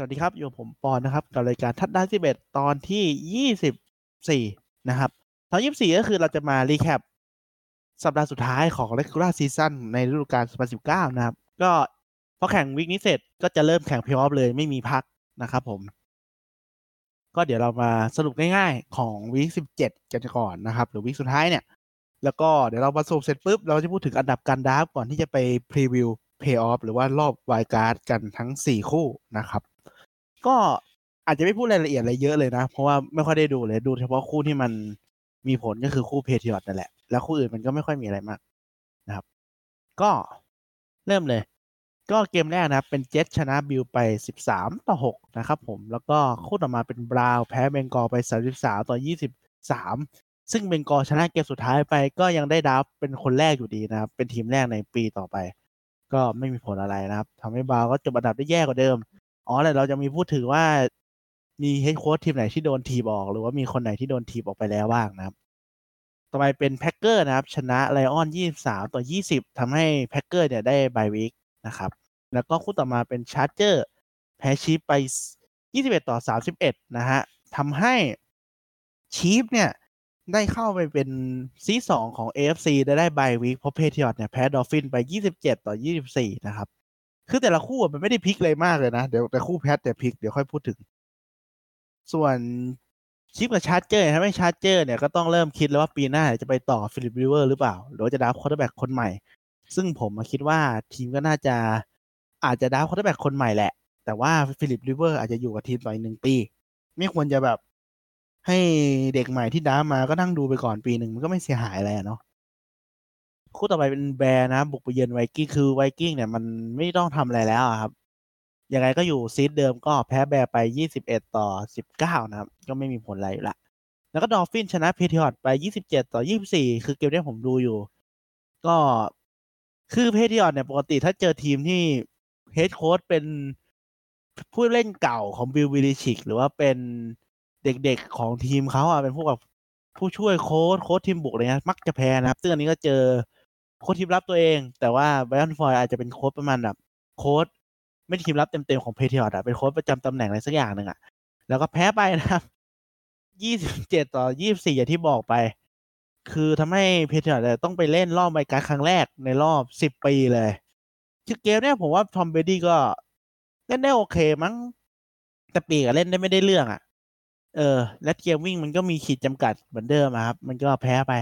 สวัสดีครับ อยู่กับผมปอนนะครับ กับรายการทัชดาวน์สิบเอ็ดตอนที่ยี่สิบสี่นะครับ ตอนยี่สิบสี่ก็คือเราจะมา recap สัปดาห์สุดท้ายของ regular season ในฤดูกาล2019นสิบเก้านะครับ ก็พอแข่ง week นี้เสร็จก็จะเริ่มแข่งเพลย์ออฟเลยไม่มีพักนะครับผม ก็เดี๋ยวเรามาสรุปง่ายๆของ week 17กันก่อนนะครับ หรือ week สุดท้ายเนี่ย แล้วก็เดี๋ยวเรามาสรุปเสร็จปุ๊บเราจะพูดถึงอันดับการ draft ก่อนที่จะไปpreview playoff หรือว่ารอบ wild card กันทั้ง4คู่นะครับ ก็อาจจะไม่พูดรายละเอียดอะไรเยอะเลยนะ เพราะว่าไม่ค่อยได้ดูเลยดูเฉพาะคู่ที่มันมีผลก็คือคู่แพทริออตนั่นแหละ แล้วคู่อื่นมันก็ไม่ค่อยมีอะไรมากนะครับ ก็เริ่มเลย ก็เกมแรกนะครับ เป็นเจ็ตชนะบิลไป 13 ต่อ 6 นะครับผม แล้วก็คู่ต่อมาเป็นบราว์แพ้เบงกอลไป 33 ต่อ 23 ซึ่งเบงกอลชนะเกมสุดท้ายไปก็ยังได้ draft เป็นคนแรกอยู่ดีนะครับ เป็นทีมแรกในปีต่อไป ก็ไม่มีผลอะไรนะครับทำให้ Browns ก็จบอันดับได้แย่กว่าเดิม อ๋อแต่เราจะมีพูดถึงว่ามี head coach ทีมไหนที่โดนถีบออก หรือว่ามีคนไหนที่โดนถีบออกไปแล้วบ้างนะครับ ต่อไปเป็น Packers นะครับ ชนะ Lions 23ต่อ20ทำให้ Packers เนี่ยได้ bye week นะครับ แล้วก็คู่ต่อมาเป็น Chargers แพ้ Chiefs ไป21ต่อ31นะฮะทำให้ Chiefs เนี่ยได้เข้าไปเป็น seed สองของ AFC ได้ได้ bye week เพราะ Patriots เนี่ยแพ้ Dolphins ไป27ต่อ24นะครับ คือแต่ละคู่มันไม่ได้พลิกเลยมากเลยนะ เดี๋ยวแต่คู่ Pats แต่พลิกเดี๋ยวค่อยพูดถึง ส่วน Chiefs กับ Chargers ถ้าไม่ Chargers เนี่ยก็ต้องเริ่มคิดแล้วว่าปีหน้าจะไปต่อ Philip Rivers หรือเปล่า หรือว่าจะ draft quarterback คนใหม่ ซึ่งผมมาคิดว่าทีมก็น่าจะอาจจะ draft quarterback คนใหม่แหละ แต่ว่า Philip Rivers อาจจะอยู่กับทีมต่ออีกหนึ่งปี ไม่ควรจะแบบให้เด็กใหม่ที่ draft มาก็นั่งดูไปก่อนปีหนึ่งมันก็ไม่เสียหายอะไรเนาะ คู่ต่อไปเป็น Bears นะ บุกไปเยือน Vikings คือ Vikings เนี่ยมันไม่ต้องทำอะไรแล้วครับยังไงก็อยู่ seed เดิมก็แพ้ Bears ไป 21 ต่อ 19 นะครับ ก็ไม่มีผลอะไรอยู่ละ แล้วก็ Dolphins ชนะ Patriots ไป 27 ต่อ 24 คือเกมที่ผมดูอยู่ ก็คือ Patriots เนี่ย ปกติถ้าเจอทีมที่ head coach เป็นผู้เล่นเก่าของ Bill Belichick หรือว่าเป็นเด็กๆของทีมเขาอะเป็นพวกแบบผู้ช่วยโค้ชโค้ชทีมบุกอะไรเงี้ยมักจะแพ้นะครับ ซึ่งอันนี้ก็เจอ โค้ชทีมรับตัวเอง แต่ว่า Brian Flores อาจจะเป็นโค้ชประมาณแบบโค้ชไม่ทีมรับเต็มๆของ Patriots อะเป็นโค้ชประจำตำแหน่งอะไรสักอย่างหนึ่งอะ แล้วก็แพ้ไปนะครับ27ต่อ24อย่างที่บอกไป คือทำให้ Patriots ต้องไปเล่นรอบ wild card ครั้งแรกในรอบ10ปีเลยคือเกมเนี้ยผมว่า Tom Brady ก็เล่นได้โอเคมั้ง แต่ปีกเล่นได้ไม่ได้เรื่องอะ เออ และเกมวิ่งมันก็มีขีดจำกัดเหมือนเดิมครับ มันก็แพ้ไป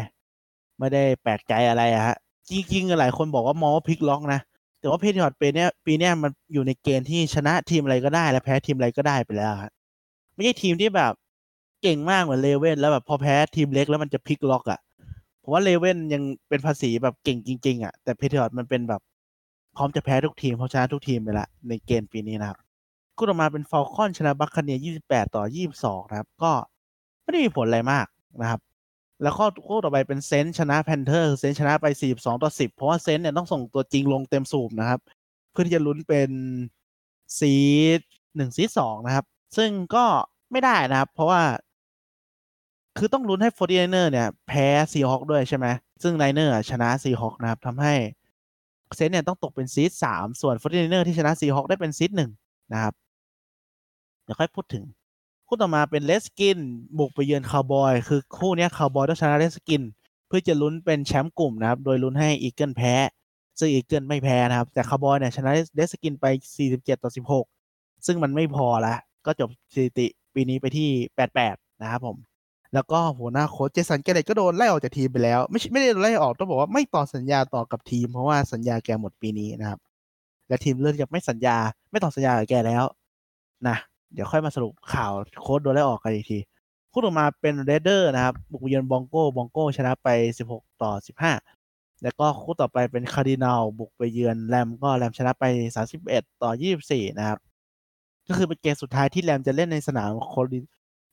ไม่ได้แปลกใจอะไรอะฮะ จริงๆหลายคนบอกว่ามองว่าพลิกล็อกนะ แต่ว่า Patriots ปีเนี้ยปีเนี้ยมันอยู่ในเกณฑ์ที่ชนะทีมอะไรก็ได้ และแพ้ทีมอะไรก็ได้ไปแล้วครับไม่ใช่ทีมที่แบบเก่งมากเหมือน Ravens แล้วแบบพอแพ้ทีมเล็กแล้วมันจะพลิกล็อกอะ่ะผมว่า Ravens ยังเป็นภาษีแบบเก่งจริง ๆอะ่ะแต่ Patriots มันเป็นแบบพร้อมจะแพ้ทุกทีมเพราะชนะทุกทีมไปละในเกณฑ์ปีนี้นะครับคู่ต่อมาเป็น Falcons ชนะ Buccaneers 28 ต่อ 22 นะครับ ก็ไม่ได้มีผลอะไรมากนะครับ แล้วข้อคู่ต่อไปเป็น Saints ชนะ Panthers Saints ชนะไป42ต่อ10 เพราะว่า Saints เนี่ยต้องส่งตัวจริงลงเต็มสูบนะครับ เพื่อที่จะลุ้นเป็น seed หนึ่ง seed สองนะครับ ซึ่งก็ไม่ได้นะครับ เพราะว่า คือต้องลุ้นให้ Forty Niners เนี่ย แพ้ Seahawks ด้วยใช่ไหมซึ่ง Niners ชนะ Seahawks นะครับทำให้ Saints เนี่ยต้องตกเป็น seed สามส่วน Forty Niners ที่ชนะ Seahawks ได้เป็น seed หนึ่งนะครับ เดี๋ยวค่อยพูดถึง คู่ต่อมาเป็น Redskins บุกไปเยือนคาวบอย คือคู่นี้คาวบอยต้องชนะ Redskins เพื่อจะลุ้นเป็นแชมป์กลุ่มนะครับ โดยลุ้นให้ Eagles แพ้ ซึ่ง Eagles ไม่แพ้นะครับ แต่คาวบอยเนี่ยชนะ Redskins ไป 47 ต่อ 16 ซึ่งมันไม่พอละก็จบสถิติปีนี้ไปที่ 88 นะครับผม แล้วก็หัวหน้าโค้ช Jason Garrett ก็โดนไล่ออกจากทีมไปแล้ว ไม่ไม่ได้ไล่ออกต้องบอกว่าไม่ต่อสัญญาต่อกับทีม เพราะว่าสัญญาแกหมดปีนี้นะครับ และทีมเลือกจะไม่สัญญาไม่ต่อสัญญากับแกแล้วนะ เดี๋ยวค่อยมาสรุปข่าวโค้ชโดนไล่ออกกันอีกที คู่ต่อมาเป็น Raiders นะครับ บุกเยือน Broncos Broncos ชนะไป 16 ต่อ 15 แล้วก็คู่ต่อไปเป็นคาร์ดินาลบุกไปเยือนแรมก็แรมชนะไป 31 ต่อ 24 นะครับ ก็คือเป็นเกมสุดท้ายที่แรมจะเล่นในสนามโคลิ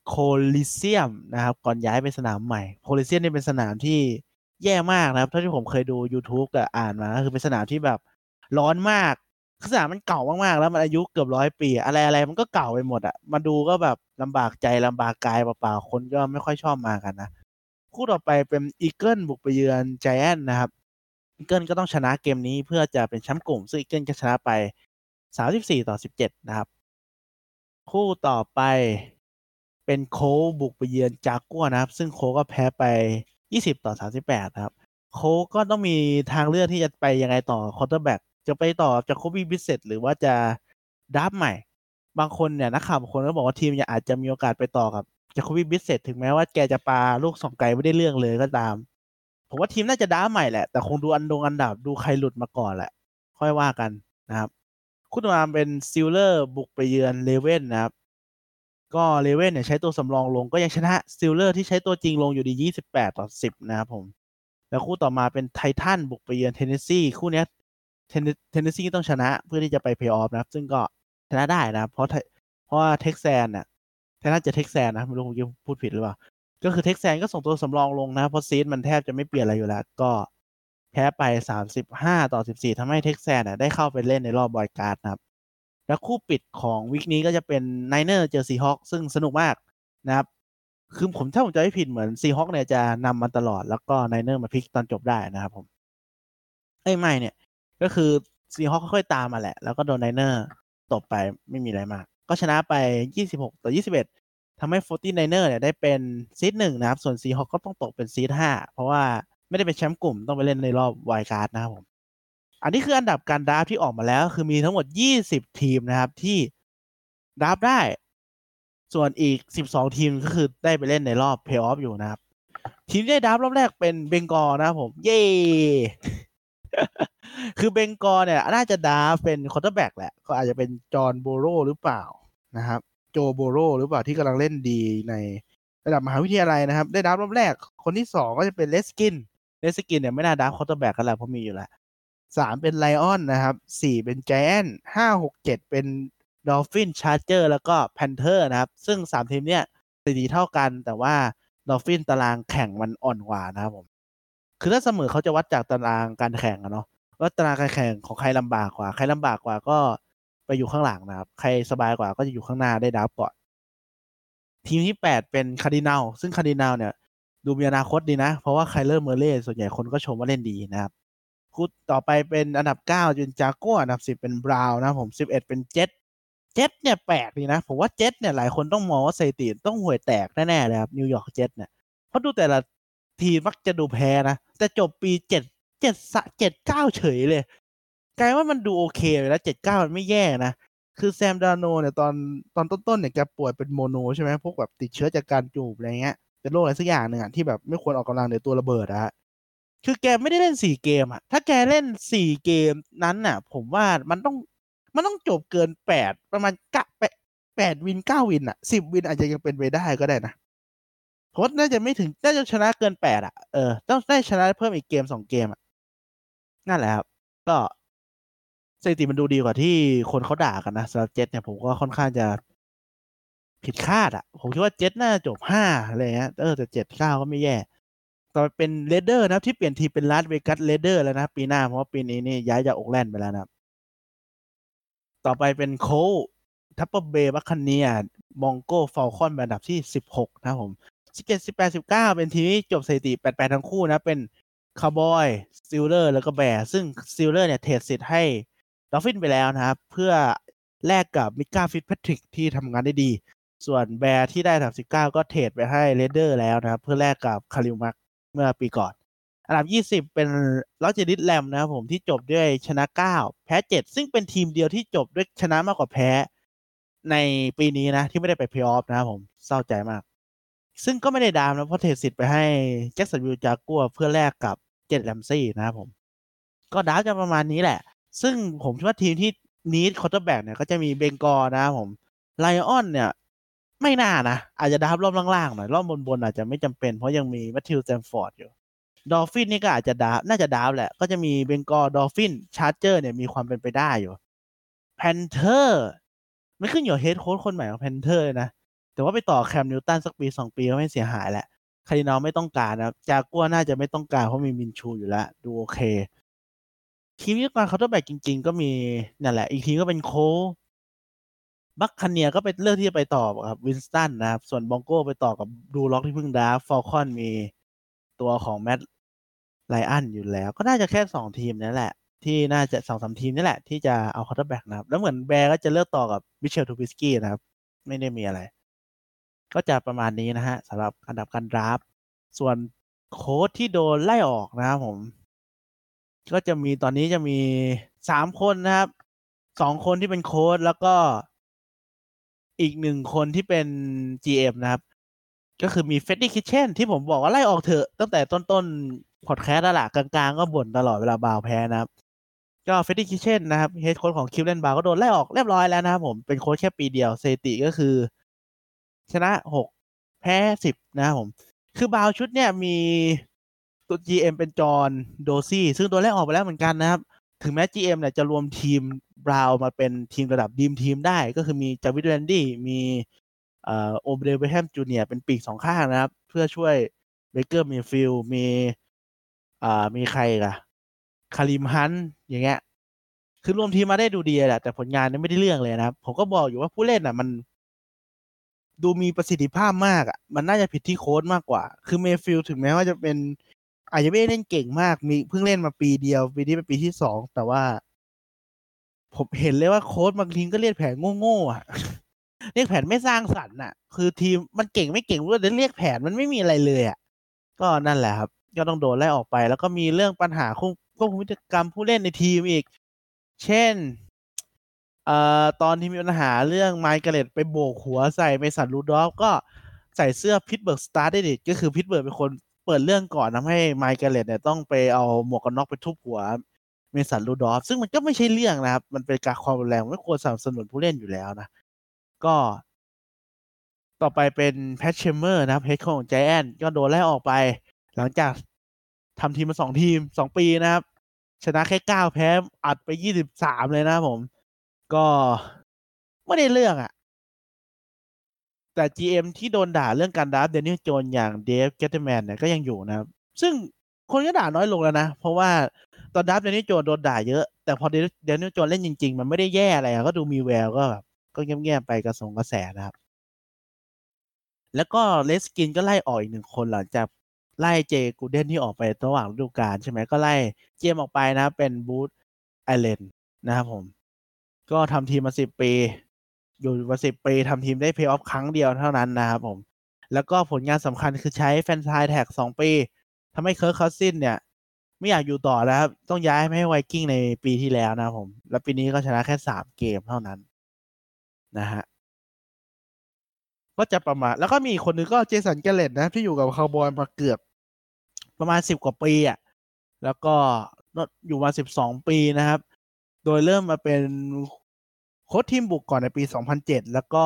โคลิเซียมนะครับ ก่อนย้ายไปสนามใหม่โคลิเซียมนี่เป็นสนามที่แย่มากนะครับเท่าที่ผมเคยดู YouTube กับอ่านมาก็คือเป็นสนามที่แบบร้อนมาก สนามมันเก่ามากๆแล้วมันอายุเกือบร้อยปี อะไรอะไรมันก็เก่าไปหมดอะมาดูก็แบบลำบากใจลำบากกายเปล่าๆคนก็ไม่ค่อยชอบมากันนะคู่ต่อไปเป็น Eagles บุกไปเยือนไจแอนนะครับ Eagles ก็ต้องชนะเกมนี้เพื่อจะเป็นแชมป์กลุ่ม ซึ่ง Eagles ก็ชนะไป34ต่อ17นะครับ คู่ต่อไปเป็นโคบุกไปเยือนจากัวนะครับ ซึ่งโคก็แพ้ไป20ต่อ38นะครับ โคก็ต้องมีทางเลือกที่จะไปยังไงต่อ quarterback จะไปต่อจาก Jacoby Brissett หรือว่าจะ draft ใหม่ บางคนเนี่ยนักข่าวบางคนก็บอกว่าทีมอาจจะมีโอกาสไปต่อกับJacoby Brissett ถึงแม้ว่าแกจะปาลูกสองไกลไม่ได้เรื่องเลยก็ตาม ผมว่าทีมน่าจะด้าใหม่แหละ แต่คงดูอันดงอันดับดูใครหลุดมาก่อนแหละ ค่อยว่ากันนะครับคู่ต่อมาเป็น Steelers บุกไปเยือน Ravens นะครับก็ Ravens เนี่ยใช้ตัวสำรองลงก็ยังชนะ Steelers ที่ใช้ตัวจริงลงอยู่ดี 28 ต่อ 10 นะครับผม แล้วคู่ต่อมาเป็น Titans บุกไปเยือน Tennessee คู่นี้ Tennessee ต้องชนะเพื่อที่จะไปเพย์ออฟนะครับ ซึ่งก็ชนะได้นะ เพราะเพราะว่า Texans น่ะแทนน่าจะ Texans นะไม่รู้ผมพูดผิดหรือเปล่า ก็คือ Texans ก็ส่งตัวสำรองลงนะ เพราะ seed มันแทบจะไม่เปลี่ยนอะไรอยู่แล้ว ก็แพ้ไป 35 ต่อ 14ทำให้ Texans น่ะได้เข้าไปเล่นในรอบ wild card นะครับ แล้วคู่ปิดของ week นี้ก็จะเป็น Niners เจอ Seahawks ซึ่งสนุกมากนะครับ คือผมถ้าผมจะไม่ผิดเหมือน Seahawks เนี่ยจะนำมาตลอดแล้วก็ Niners มาพลิกตอนจบได้นะครับผม เอ้ไม่เนี่ย ก็คือ Seahawks ค่อยๆตามมาแหละ แล้วก็โดน Niners ตบไปไม่มีอะไรมาก ก็ชนะไป 26 ต่อ 21ทำให้ Forty Niners เนี่ยได้เป็น seed หนึ่งนะครับ ส่วน Seahawks ก็ต้องตกเป็น seed ห้าเพราะว่าไม่ได้เป็นแชมป์กลุ่มต้องไปเล่นในรอบ wild card นะครับผม อันนี้คืออันดับการ draft ที่ออกมาแล้ว คือมีทั้งหมด 20 ทีมนะครับที่ draft ได้ ส่วนอีก 12 ทีมก็คือได้ไปเล่นในรอบเพย์ออฟอยู่นะครับ ทีมที่ได้ draft รอบแรกเป็น Bengals นะครับผม เย้ คือ Bengals เนี่ย น่าจะ draft เป็น quarterback แหละ ก็อาจจะเป็น Joe Burrow หรือเปล่านะครับ Joe Burrow หรือเปล่าที่กำลังเล่นดีในระดับมหาวิทยาลัยนะครับ ได้ draft รอบแรก คนที่สองก็จะเป็น Redskins Redskins เนี่ยไม่น่า draft quarterback กันแหละเพราะมีอยู่แล้วสามเป็น Lions นะครับสี่เป็น Giants ห้าหกเจ็ดเป็น Dolphins Chargers แล้วก็ Panthers นะครับ ซึ่งสามทีมเนี่ยสถิติเท่ากันแต่ว่า Dolphins ตารางแข่งมันอ่อนกว่านะครับผม คือถ้าเสมอเขาจะวัดจากตารางการแข่งอะเนาะว่าตารางการแข่งของใครลำบากกว่า ใครลำบากกว่าก็ไปอยู่ข้างหลังนะครับ ใครสบายกว่าก็จะอยู่ข้างหน้าได้ draft ก่อน ทีมที่แปดเป็น Cardinals ซึ่ง Cardinals เนี่ย ดูมีอนาคตดีนะ เพราะว่า Kyler Murray ส่วนใหญ่คนก็ชมว่าเล่นดีนะครับคู่ต่อไปเป็นอันดับเก้าเป็น Jaguars อันดับสิบเป็น Browns นะผมสิบเอ็ดเป็นเจ็ตเจ็ตเนี่ยแปลกดีนะ ผมว่าเจ็ตเนี่ยหลายคนต้องมองว่าสถิติต้องห่วยแตกแน่ๆเลยครับ New York Jets เนี่ยเพราะดูแต่ละ ทีมักจะดูแพ้นะ แต่จบปีเจ็ดเจ็ดซะเจ็ดเก้าเฉยเลย กลายว่ามันดูโอเคเลยแล้วเจ็ดเก้ามันไม่แย่นะ คือ Sam Darnold เนี่ยตอนตอนต้นๆเนี่ยแกป่วยเป็น mono ใช่ไหมพวกแบบติดเชื้อจากการจูบอะไรเงี้ย เป็นโรคอะไรสักอย่างหนึ่งอะที่แบบไม่ควรออกกำลังเดี๋ยวตัวระเบิดอะคือแกไม่ได้เล่นสี่เกมอะถ้าแกเล่นสี่เกมนั้นน่ะ ผมว่ามันต้องมันต้องจบเกินแปดประมาณกะแปดวินเก้าวินอะสิบวินอาจจะยังเป็นไปได้ก็ได้นะ เพราน่าจะไม่ถึงน่าจะชนะเกินแปดอะเออต้องได้ชนะเพิ่มอีกเกมสองเกมอะนั่นแหละครับ ก็สถิติมันดูดีกว่าที่คนเขาด่ากันนะสำหรับเจ็ตเนี่ยผมก็ค่อนข้างจะผิดคาดอะผมคิดว่าเจ็ตน่าจบห้าอะไรเงี้ยเออแต่เจ็ดเก้าก็ไม่แย่ต่อไปเป็น Raiders นะที่เปลี่ยนทีมเป็น Las Vegas Raiders แล้วนะปีหน้าเพราะว่าปีนี้นี่ย้ายจาก Oakland ไปแล้วนะต่อไปเป็น Colts Tampa Bay Buccaneers Broncos Falcons อันดับที่สิบหกนะผม สิบเจ็ดสิบแปดสิบเก้าเป็นทีมที่จบสถิติแปดแปดทั้งคู่นะ เป็น Cowboys Steelers แล้วก็ Bears ซึ่ง Steelers เนี่ย trade สิทธิ์ให้ Dolphins ไปแล้วนะครับ เพื่อแลกกับ Minkah Fitzpatrick ที่ทำงานได้ดี ส่วน Bears ที่ได้อันดับสิบเก้าก็ trade ไปให้ Raiders แล้วนะครับ เพื่อแลกกับ Khalil Mack เมื่อปีก่อน อันดับยี่สิบเป็น Los Angeles Rams นะครับผมที่จบด้วยชนะเก้าแพ้เจ็ดซึ่งเป็นทีมเดียวที่จบด้วยชนะมากกว่าแพ้ ในปีนี้นะที่ไม่ได้ไปเพย์ออฟนะครับผมเศร้าใจมาก ซึ่งก็ไม่ได้ draft นะเพราะ trade สิทธิ์ไปให้ Jacksonville Jaguars เพื่อแลกกับ Jalen Ramsey นะครับผม ก็ draft จะประมาณนี้แหละ ซึ่งผมคิดว่าทีมที่need quarterback เนี่ยก็จะมี Bengals นะครับผม Lions เนี่ย ไม่น่านะ อาจจะดาวรอบล่างๆหน่อย รอบบนๆอาจจะไม่จำเป็น เพราะยังมี Matthew Stafford อยู่ Dolphins นี่ก็อาจจะ draft น่าจะ draft แหละ ก็จะมี Bengals Dolphins Chargers เนี่ยมีความเป็นไปได้อยู่ Panthers ไม่ขึ้นอยู่ head coach คนใหม่ของ Panthers นะ แต่ว่าไปต่อ Cam Newton สักปีสองปีก็ไม่เสียหายแหละ Cardinals ไม่ต้องการนะ Jaguars น่าจะไม่ต้องการเพราะมี Minshew อยู่แล้ว ดูโอเค ทีมที่ต้องการ quarterback จริง ๆ ก็มีนั่นแหละ อีกทีก็เป็น Colts Buccaneers ก็เป็นเลือกที่จะไปต่อกับ Winston นะครับ ส่วน Broncos ไปต่อกับ Drew Lock ที่เพิ่ง draft Falcons มีตัวของ Matt Ryan อยู่แล้ว ก็น่าจะแค่สองทีมนั่นแหละ ที่น่าจะสองสามทีมนี่แหละ ที่จะเอา quarterback นะครับ แล้วเหมือน Bears ก็จะเลือกต่อกับ Mitchell Trubisky นะครับ ไม่ได้มีอะไร ก็จะประมาณนี้นะฮะสำหรับอันดับการ draftส่วนโค้ชที่โดนไล่ออกนะครับผม ก็จะมีตอนนี้จะมีสามคนนะครับสองคนที่เป็นโค้ชแล้วก็อีกหนึ่งคนที่เป็น GM นะครับ ก็คือมี Freddie Kitchens ที่ผมบอกว่าไล่ออกเถอะ ตั้งแต่ต้นๆพอดแคสต์แล้วล่ะกลางๆ ก็บ่นตลอดเวลา Browns แพ้นะครับ ก็ Freddie Kitchens นะครับ head coach ของ Cleveland Browns ก็โดนไล่ออกเรียบร้อยแล้วนะครับผมเป็นโค้ชแค่ปีเดียวสถิติก็คือ ชนะหกแพ้สิบนะครับผม คือบาวชุดเนี่ยมีตัว GM เป็น John Dorsey ซึ่งตัวแรกออกไปแล้วเหมือนกันนะครับ ถึงแม้ GM เนี่ยจะรวมทีม Browns มาเป็นทีมระดับ dream team ได้ ก็คือมี Jarvis Landry มีอ่อ Odell Beckham Junior เป็นปีกสองข้างนะครับ เพื่อช่วย Baker Mayfield มีอ่ามีใครล่ะ Kareem Hunt อย่างเงี้ย คือรวมทีมมาได้ดูดีแหละแต่ผลงานเนี่ยไม่ได้เรื่องเลยนะครับ ผมก็บอกอยู่ว่าผู้เล่นอะ มัน ดูมีประสิทธิภาพมากอะ มันน่าจะผิดที่โค้ดมากกว่า คือเมฟิลถึงแม้ว่าจะเป็น อาจจะไม่ได้เล่นเก่งมาก มีเพิ่งเล่นมาปีเดียว ปีนี้เป็นปีที่สอง แต่ว่า ผมเห็นเลยว่าโค้ดบางทีก็เรียกแผนโง่ๆอะ เรียกแผนไม่สร้างสรรค์อะ คือทีมมันเก่งไม่เก่งก็เรียกแผนมันไม่มีอะไรเลยอะ ก็นั่นแหละครับ ก็ต้องโดนไล่ออกไป แล้วก็มีเรื่องปัญหาควบควบคุมพฤติกรรมผู้เล่นในทีมอีก เช่น เอ่อตอนที่มีปัญหาเรื่อง Myles Garrett ไปโบกหัวใส่ Mason Rudolph ก็ใส่เสื้อ Pittsburgh started it ก็คือ Pittsburgh เป็นคนเปิดเรื่องก่อนทำให้ Myles Garrett เนี่ยต้องไปเอาหมวกกันน็อกไปทุบหัว Mason Rudolph ซึ่งมันก็ไม่ใช่เรื่องนะครับ มันเป็นการความรุนแรงไม่ควรสนับสนุนผู้เล่นอยู่แล้วนะ ก็ ต่อไปเป็น Pat Shurmur นะครับ head ของ Giants ก็โดนไล่ออกไป หลังจากทำทีมมาสองทีมสองปีนะครับ ชนะแค่เก้าแพ้อัดไปยี่สิบสามเลยนะผม ก็ไม่ได้เรื่องอะ่ะ แต่ GM ที่โดนด่าเรื่องการ draft Daniel Jones อย่าง Dave Gettleman เนี่ยก็ยังอยู่นะครับ ซึ่งคนก็ด่าน้อยลงแล้วนะ เพราะว่าตอน draft Daniel Jones โดนด่าเยอะ แต่พอ Daniel Jones เล่นจริง ๆ มันไม่ได้แย่อะไรก็ดูมีแววก็แบบก็เงียบๆไปกระสงกระแสนะครับ แล้วก็ Redskins ก็ไล่ออกอีกหนึ่งคนหลังจากไล่เจกูเดนที่ออกไประหว่างฤดูกาลใช่ไหมก็ไล่ GM ออกไปนะเป็น Bruce Allen นะครับผม ก็ทำทีมมาสิบปี อยู่มาสิบปีทำทีมได้เพย์ออฟครั้งเดียวเท่านั้นนะครับผม แล้วก็ผลงานสำคัญคือใช้ franchise tag สองปีทำให้ Kirk Cousins เนี่ย ไม่อยากอยู่ต่อแล้วครับ ต้องย้ายไปให้ Vikings ในปีที่แล้วนะผม แล้วปีนี้ก็ชนะแค่สามเกมเท่านั้นนะฮะก็จะประมาณ แล้วก็มีอีกคนนึงก็ Jason Garrett นะ ที่อยู่กับคาวบอยมาเกือบ ประมาณสิบกว่าปีอะ แล้วก็อยู่มาสิบสองปีนะครับ โดยเริ่มมาเป็นโค้ชทีมบุกก่อนในปี 2007 แล้วก็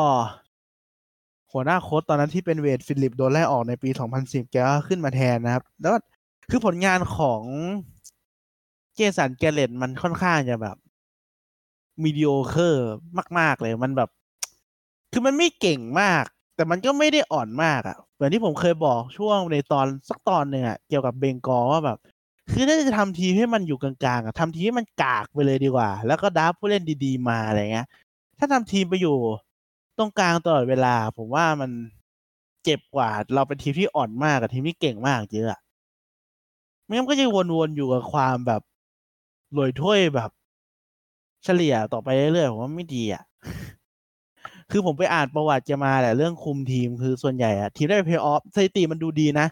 หัวหน้าโค้ชตอนนั้นที่เป็น Wade Phillips โดนไล่ออกในปี 2010 แกก็ขึ้นมาแทนนะครับ แล้วคือผลงานของ Jason Garrett มันค่อนข้างจะแบบมีดิโอเคอร์มาก ๆ เลยมันแบบ คือมันไม่เก่งมาก แต่มันก็ไม่ได้อ่อนมากอะ่ะเหมือนที่ผมเคยบอกช่วงในตอนสักตอนหนึ่งอะ่ะ เกี่ยวกับเบงกอว่าแบบ คือถ้าจะทำทีให้มันอยู่กลางๆอะทำทีให้มันกากไปเลยดีกว่า แล้วก็ดับผู้เล่นดีๆมาอะไรเงี้ย ถ้าทำทีมไปอยู่ตรงกลางตลอดเวลา ผมว่ามันเจ็บกว่า เราเป็นทีมที่อ่อนมากกับทีมที่เก่งมากเยอะไม่งั้นก็จะวนๆอยู่กับความแบบลอยถ้วยแบบ เฉลี่ยต่อไปเรื่อยๆผมว่าไม่ดีอะคือผมไปอ่านประวัติจะมาแหละเรื่องคุมทีมคือส่วนใหญ่อะทีมได้เพย์ออฟสถิติมันดูดีนะ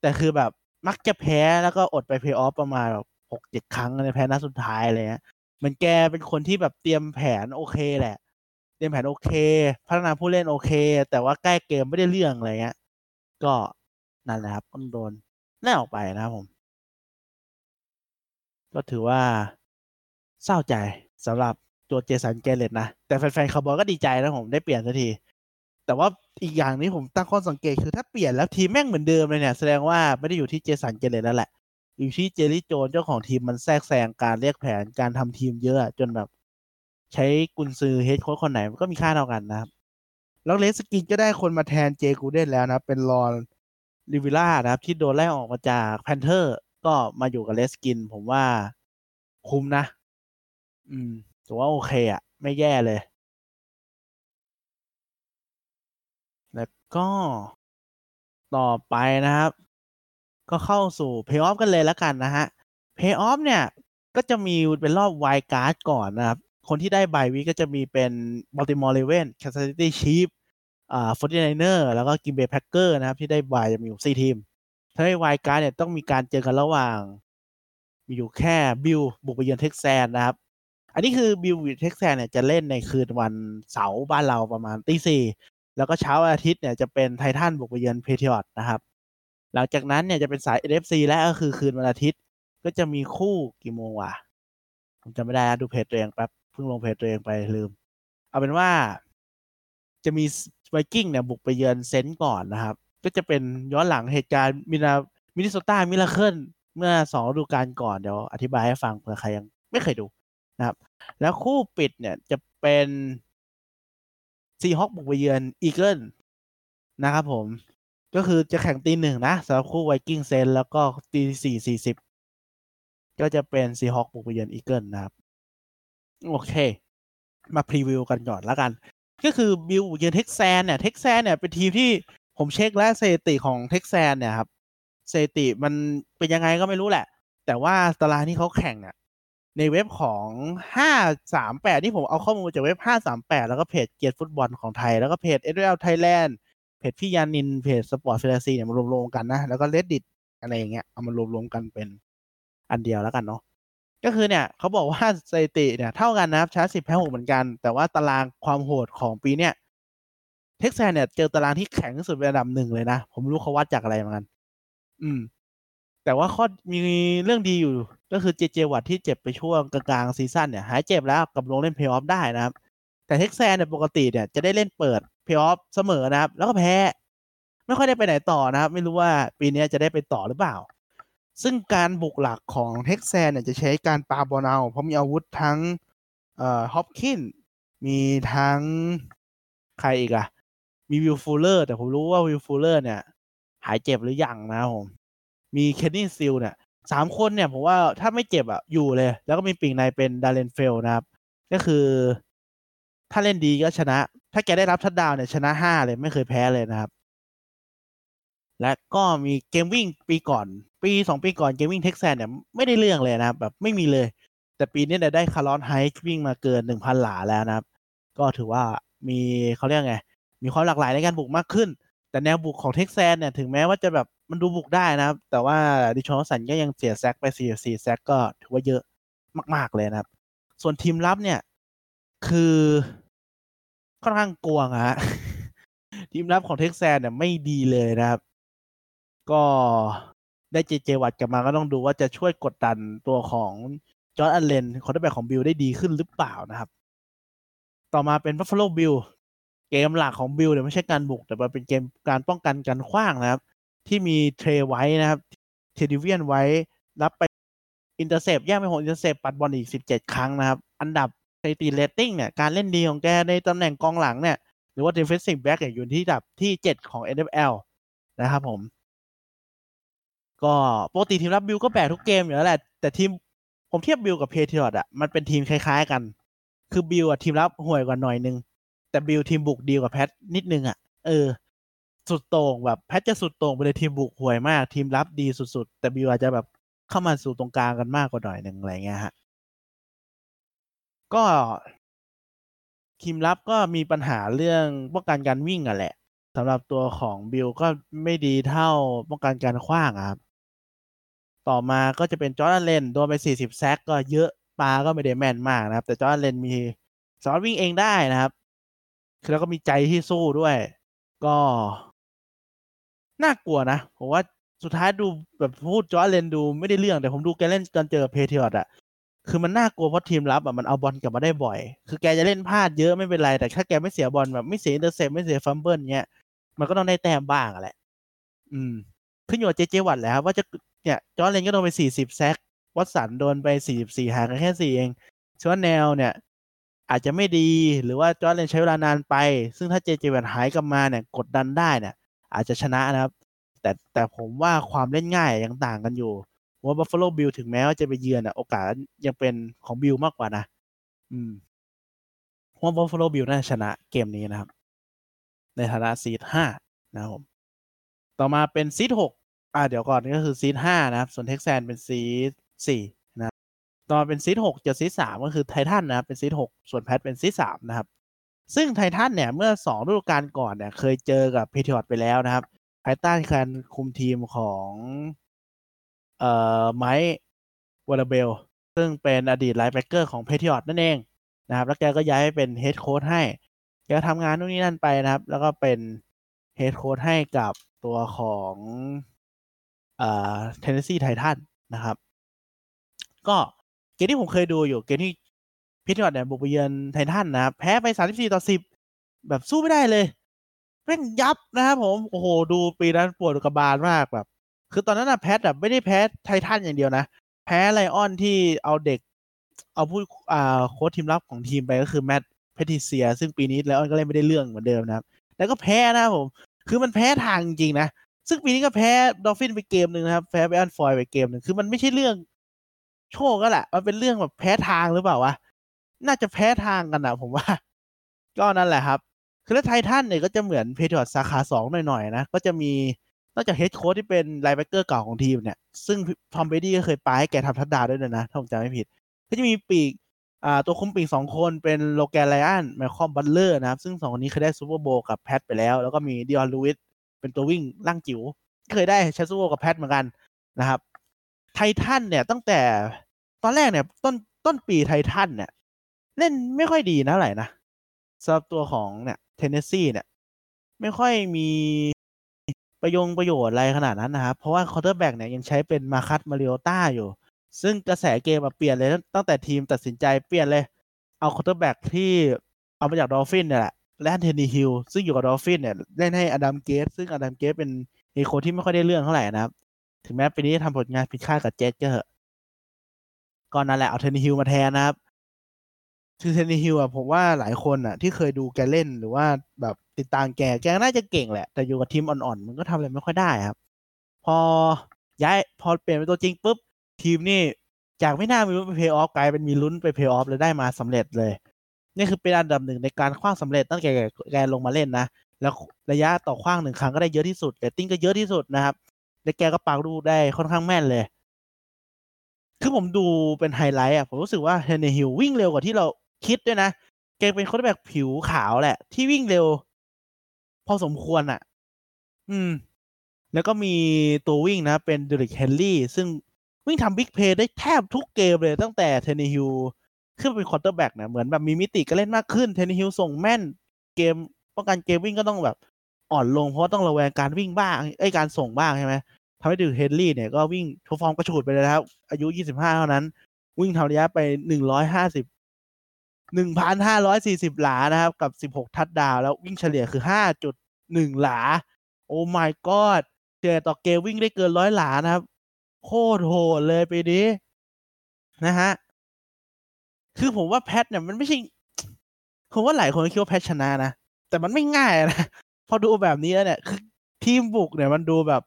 แต่คือแบบ มักจะแพ้แล้วก็อดไปเพย์ออฟประมาณแบบหกเจ็ดครั้งในแพ้นัดสุดท้ายอะไรเงี้ยมันแกเป็นคนที่แบบเตรียมแผนโอเคแหละ เตรียมแผนโอเค พัฒนาผู้เล่นโอเค แต่ว่าใกล้เกมไม่ได้เรื่องอะไรเงี้ย ก็นั่นแหละครับก็โดนเด้งออกไปนะครับผม ก็ถือว่าเศร้าใจสำหรับตัว Jason Garrett นะ แต่แฟนๆคาร์บอยก็ดีใจนะผมได้เปลี่ยนสักที แต่ว่าอีกอย่างนี้ผมตั้งข้อสังเกตคือถ้าเปลี่ยนแล้วทีมแม่งเหมือนเดิมเลยเนี่ย แสดงว่าไม่ได้อยู่ที่ Jason Garrett แล้วแหละ อยู่ที่ Jerry Jones เจ้าของทีมมันแทรกแซงการเรียกแผนการทำทีมเยอะจนแบบ ใช้กุนซือ head coach คนไหนมันก็มีค่าเท่ากันนะครับแล้ว Redskins ก็ได้คนมาแทนเจกูเดนแล้วนะเป็น Ron Rivera นะครับ ที่โดนไล่ออกมาจาก Panthers ก็มาอยู่กับ Redskins ผมว่าคุ้มนะ อืมถือว่าโอเคอะไม่แย่เลย แล้ว ก็ ต่อไปนะครับ ก็เข้าสู่เพย์ออฟกันเลยแล้วกันนะฮะเพย์ออฟเนี่ย ก็จะมีเป็นรอบไวcard ก่อนนะครับ คนที่ได้ bye week็จะมีเป็น Baltimore Ravens Kansas City Chiefs อ่า Forty Niners แล้วก็ Green Bay Packers นะครับ ที่ได้ bye จะมีอยู่สี่ทีม ถ้าได้ wild card เนี่ยต้องมีการเจอกันระหว่าง มีอยู่แค่ Bills บุกไปเยือน Texans นะครับอันนี้คือ Bills Texans เนี่ยจะเล่นในคืนวันเสาร์บ้านเราประมาณตีสี่ แล้วก็เช้าวันอาทิตย์เนี่ยจะเป็น Titans บุกไปเยือน Patriots นะครับ หลังจากนั้นเนี่ยจะเป็นสาย NFC และก็คือคืนวันอาทิตย์ ก็จะมีคู่กี่โมงวะผมจำไม่ได้ดูเพจตัวเองแป๊บเพิ่งลงเพจตัวเองไปลืม เอาเป็นว่าจะมี Vikings เนี่ยบุกไปเยือน Saints ก่อนนะครับ ก็จะเป็นย้อนหลังเหตุการณ์มินา Minnesota Miracle เมื่อสองฤดูกาลก่อนเดี๋ยวอธิบายให้ฟังเผื่อใครยังไม่เคยดูนะครับ แล้วคู่ปิดเนี่ยจะเป็น Seahawks บุกไปเยือน Eagles นะครับผม ก็คือจะแข่งตีหนึ่งนะสำหรับคู่ Vikings Saints แล้วก็ตีสี่สี่สิบก็จะเป็น Seahawks บุกไปเยือน Eagles นะครับ โอเค มา preview กันก่อนแล้วกัน ก็คือ Bills เยือน Texans เนี่ย Texans เนี่ยเป็นทีมที่ผมเช็คแล้วสถิติของ Texans เนี่ยครับสถิติมันเป็นยังไงก็ไม่รู้แหละ แต่ว่าตารางที่เขาแข่งอะ ในเว็บของห้าสามแปดที่ผมเอาข้อมูลจากเว็บห้าสามแล้วก็เพจเกียรติฟุตบอลของไทย แล้วก็เพจเอ l ไทยแลนด์เพจพี่ยานิน เพจสปอร์ตเฟรซีเนี่ยมารวมๆกันนะ แล้วก็เลดดิตอะไรอย่างเงี้ยเอามารวมๆกันเป็นอันเดียวแล้วกันเนาะก็คือเนี่ยเขาบอกว่าสถิติเนี่ยเท่ากันนะครับชาร์สิบแพ้หกเหมือนกัน แต่ว่าตารางความโหดของปีเนี่ยเท็กซัสเนี่ยเจอตารางที่แข็งที่สุดเป็นอันดับหนึ่งเลยนะ ผมรู้เขาวัดจากอะไรเหมือนกัน อืม แต่ว่าข้อมีเรื่องดีอยู่ ก็คือเจเจวัตที่เจ็บไปช่วงกลางๆซีซั่นเนี่ยหายเจ็บแล้วกับลงเล่นเพย์ออฟได้นะครับ แต่ Texans เนี่ยปกติเนี่ยจะได้เล่นเปิดเพย์ออฟเสมอนะครับ แล้วก็แพ้ ไม่ค่อยได้ไปไหนต่อนะครับ ไม่รู้ว่าปีนี้จะได้ไปต่อหรือเปล่า ซึ่งการบุกหลักของ Texans เนี่ยจะใช้การปาบอลเอาเพราะมีอาวุธทั้งเอ่อ Hopkins มีทั้งใครอีกอะมี Will Fuller แต่ผมรู้ว่า Will Fuller เนี่ย หายเจ็บหรือยังนะผม มี Kenny Stills เนี่ยสามคนเนี่ยผมว่าถ้าไม่เจ็บอะอยู่เลย แล้วก็มีปีกในเป็น Darren Fells นะครับ ก็คือ ถ้าเล่นดีก็ชนะ ถ้าแกได้รับทัดดาวเนี่ยชนะห้าเลยไม่เคยแพ้เลยนะครับ และก็มีเกมวิ่งปีก่อน ปีสองปีก่อนเกมวิ่ง Texans เนี่ยไม่ได้เรื่องเลยนะครับ แบบไม่มีเลย แต่ปีนี้เนี่ยได้ Carlos Hyde วิ่งมาเกินหนึ่งพันหลาแล้วนะครับ ก็ถือว่ามีเขาเรียกไง มีความหลากหลายในการบุกมากขึ้น แต่แนวบุกของ Texans เนี่ยถึงแม้ว่าจะแบบ มันดูบุกได้นะครับ แต่ว่า Deshaun Watson ก็ยังเสีย sack ไปสี่สี่ sack ก็ถือว่าเยอะมาก ๆ เลยนะครับ ส่วนทีมรับเนี่ย คือค่อนข้างกลวงฮะทีมรับของ Texans เนี่ยไม่ดีเลยนะครับ ก็ได้ J.J. Watt กลับมาก็ต้องดูว่าจะช่วยกดดันตัวของ Josh Allen quarterback ของ Bills ได้ดีขึ้นหรือเปล่านะครับ ต่อมาเป็น Buffalo Bills เกมหลักของ Bills เนี่ยไม่ใช่การบุก แต่มันเป็นเกมการป้องกันการขว้างนะครับ ที่มี Tre White นะครับเทดิเวียนไว้รับไป intercept แยกไปหก intercept ปัดบอลอีกสิบเจ็ดครั้งนะครับ อันดับสถิติเรตติ้งเนี่ยการเล่นดีของแกในตำแหน่งกองหลังเนี่ย หรือว่า defensive back อยู่ที่ดับที่เจ็ดของ NFL นะครับผม ก็ปกติทีมรับ Bills ก็แบกทุกเกมอยู่แล้วแหละ แต่ทีมผมเทียบ Bills กับ Patriots อะมันเป็นทีมคล้ายๆกัน คือ Bills อะทีมรับห่วยกว่าหน่อยนึง แต่ Bills ทีมบุกดีกว่า Pat นิดนึงอะเออ สุดโต่งแบบ Pat จะสุดโต่งไปเลยทีมบุกห่วยมาก ทีมรับดีสุดๆ แต่ Bills อาจจะแบบเข้ามาสู่ตรงกลางกันมากกว่าหน่อยหนึ่งอะไรเงี้ยฮะ ก็ทีมรับก็มีปัญหาเรื่องป้องกันการวิ่งอะแหละสำหรับตัวของ Bills ก็ไม่ดีเท่าป้องกันการขว้างครับ ต่อมาก็จะเป็น Josh Allen โดนไป 40 sack ก็เยอะปาก็ไม่ได้แม่นมากนะครับ แต่ Josh Allen มีสามารถวิ่งเองได้นะครับ คือแล้วก็มีใจที่สู้ด้วย ก็ น่ากลัวนะผมว่าสุดท้ายดูแบบพวก Josh Allen ดูไม่ได้เรื่องแต่ผมดูแกเล่นกันเจอ Patriots อะคือมันน่ากลัวเพราะทีมรับอะมันเอาบอลกลับมาได้บ่อย คือแกจะเล่นพลาดเยอะไม่เป็นไร แต่ถ้าแกไม่เสียบอลแบบไม่เสีย intercept ไม่เสีย fumble เงี้ยมันก็ต้องได้แต้มบ้างแหละ อืมขึ้นอยู่กับเจเจวัตและครับว่าจะเนี่ย Josh Allen ก็โดนไปสี่สิบ sackวัตสันโดนไปสี่สิบสี่ห่างกันแค่สี่เองส่วนแนวเนี่ย อาจจะไม่ดีหรือว่า Josh Allen ใช้เวลานานไป ซึ่งถ้า J.J. Watt หายกลับมาเนี่ยกดดันได้เนี่ย อาจจะชนะนะครับ แต่แต่ผมว่าความเล่นง่ายยังต่างกันอยู่ว่า Buffalo Bills ถึงแม้ว่าจะไปเยือนอะโอกาสยังเป็นของ Bills มากกว่านะ อืมว่า Buffalo Bills น่าชนะเกมนี้นะครับ ในฐานะ seed ห้านะครับผมต่อมาเป็น seed หกอ่าเดี๋ยวก่อนก็คือ seed ห้านะครับ ส่วน Texans เป็น seed สี่นะต่อมาเป็น seed หกเจอ seed สามก็คือ Titans นะครับเป็น seed หกส่วน Pats เป็น seed สามนะครับ ซึ่ง Titans เนี่ยเมื่อสองฤดูกาลก่อนเนี่ย เคยเจอกับ Patriots ไปแล้วนะครับ ภายใต้การคุมทีมของเอ่อ Mike Vrabel ซึ่งเป็นอดีต linebacker ของ Patriots นั่นเองนะครับ แล้วแกก็ย้ายไปเป็น head coach ให้ แกทำงานนู่นนี่นั่นไปนะครับ แล้วก็เป็น head coach ให้กับตัวของเอ่อ Tennessee Titans นะครับ ก็เกมที่ผมเคยดูอยู่เกมที่ Patriots เนี่ยบุกไปเยือน Titans นะครับแพ้ไป 34 ต่อ 10 แบบสู้ไม่ได้เลยแม่งยับนะครับผม โอ้โห ดูปีนั้นปวดกระบาลมากแบบ คือตอนนั้นนะ Pats แบบไม่ได้แพ้ Titans อย่างเดียวนะ แพ้ Lions ที่เอาเด็ก เอาผู้อ่าโค้ชทีมรับของทีมไปก็คือ Matt Patricia ซึ่งปีนี้ Lions ก็เล่นไม่ได้เรื่องเหมือนเดิมนะครับ แล้วก็แพ้นะครับผม คือมันแพ้ทางจริงนะ ซึ่งปีนี้ก็แพ้ Dolphins ไปเกมหนึ่งนะครับ แพ้ไปอันฟอยไปเกมหนึ่งคือมันไม่ใช่เรื่องโชคก็แหละ มันเป็นเรื่องแบบแพ้ทางหรือเปล่าวะ น่าจะแพ้ทางกันนะผมว่า ก็นั่นแหละครับ คือแล้ว Titans เนี่ยก็จะเหมือน Patriots สาขาสองหน่อยๆนะ ก็จะมีนอกจาก head coach ที่เป็น linebacker เก่าของทีมเนี่ย ซึ่ง Tom Brady ก็เคยปาให้แกทำทัดดาวด้วยนะถ้าผมจำไม่ผิด ก็จะมีปีกอ่าตัวคุมปีกสองคนเป็น Logan Ryan Malcolm Butler นะครับ ซึ่งสองคนนี้เคยได้ Super Bowl กับ Pats ไปแล้ว แล้วก็มี Dion Lewis เป็นตัววิ่งร่างจิ๋วเคยได้แชมป์ Super Bowl กับ Pats เหมือนกันนะครับ Titans เนี่ยตั้งแต่ตอนแรกเนี่ยต้นต้นปี Titans เนี่ย เล่นไม่ค่อยดีนะเท่าไหร่นะสำหรับตัวของเนี่ย Tennessee เนี่ย ไม่ค่อยมีประโยงประโยชน์อะไรขนาดนั้นนะครับ เพราะว่า quarterback เนี่ยยังใช้เป็น Marcus Mariota อยู่ ซึ่งกระแสเกมมาเปลี่ยนเลย ตั้งแต่ทีมตัดสินใจเปลี่ยนเลย เอา quarterback ที่เอามาจาก Dolphins เนี่ยแหละ Ryan Tannehill ซึ่งอยู่กับ Dolphins เนี่ยเล่นให้ Adam Gase ซึ่ง Adam Gase เป็น head coach ที่ไม่ค่อยได้เรื่องเท่าไหร่นะครับ ถึงแม้ปีนี้ทำผลงานผิดคาดกับเจ็ตก็เหอะก็นั่นแหละเอา Tannehill มาแทนนะครับ คือ Tannehill อะผมว่าหลายคนอะที่เคยดูแกเล่นหรือว่าแบบติดตามแกแกน่าจะเก่งแหละ แต่อยู่กับทีมอ่อนๆ มันก็ทำอะไรไม่ค่อยได้ครับ พอย้ายพอเปลี่ยนเป็นตัวจริงปุ๊บ ทีมนี่จากไม่น่ามีลุ้นไปเพย์ออฟกลายเป็นมีลุ้นไปเพย์ออฟเลยได้มาสำเร็จเลย นี่คือเป็นอันดับหนึ่งในการขว้างสำเร็จตั้งแต่แกลงมาเล่นนะ แล้วระยะต่อขว้างหนึ่งครั้งก็ได้เยอะที่สุดเรตติ้งก็เยอะที่สุดนะครับและแกก็ปาดูได้ค่อนข้างแม่นเลยคือผมดูเป็นไฮไลท์อะผมรู้สึกว่า Tannehill วิ่งเร็วกว่าที่เรา คิดด้วยนะ แกเป็นคนแบบผิวขาวแหละ ที่วิ่งเร็ว พอสมควรอะ อืม แล้วก็มีตัววิ่งนะ เป็น Derrick Henry ซึ่งวิ่งทำ big play ได้แทบทุกเกมเลยตั้งแต่ Tannehill ขึ้นเป็น quarterback เนี่ยเหมือนแบบมีมิติการเล่นมากขึ้น Tannehill ส่งแม่นเกมป้องกันเกมวิ่งก็ต้องแบบอ่อนลงเพราะต้องระแวงการวิ่งบ้างไอ้การส่งบ้างใช่ไหมทำให้ดูเฮนรี่เนี่ยก็วิ่งโชว์ฟอร์มกระฉูดไปเลยนะครับ อายุ 25 เท่านั้น วิ่งทำระยะไป 150 1,540 หลานะครับ กับ 16 ทัดดาวแล้ววิ่งเฉลี่ยคือ 5.1 หลา โอ้ my god เฉลี่ยต่อเกมวิ่งได้เกินร้อยหลานะครับ โคตรโหดเลยปีนี้นะฮะ คือผมว่าแพทเนี่ยมันไม่ใช่ ผมว่าหลายคนคิดว่าแพทชนะนะ แต่มันไม่ง่ายนะ พอดูแบบนี้แล้วเนี่ย คือทีมบุกเนี่ยมันดูแบบ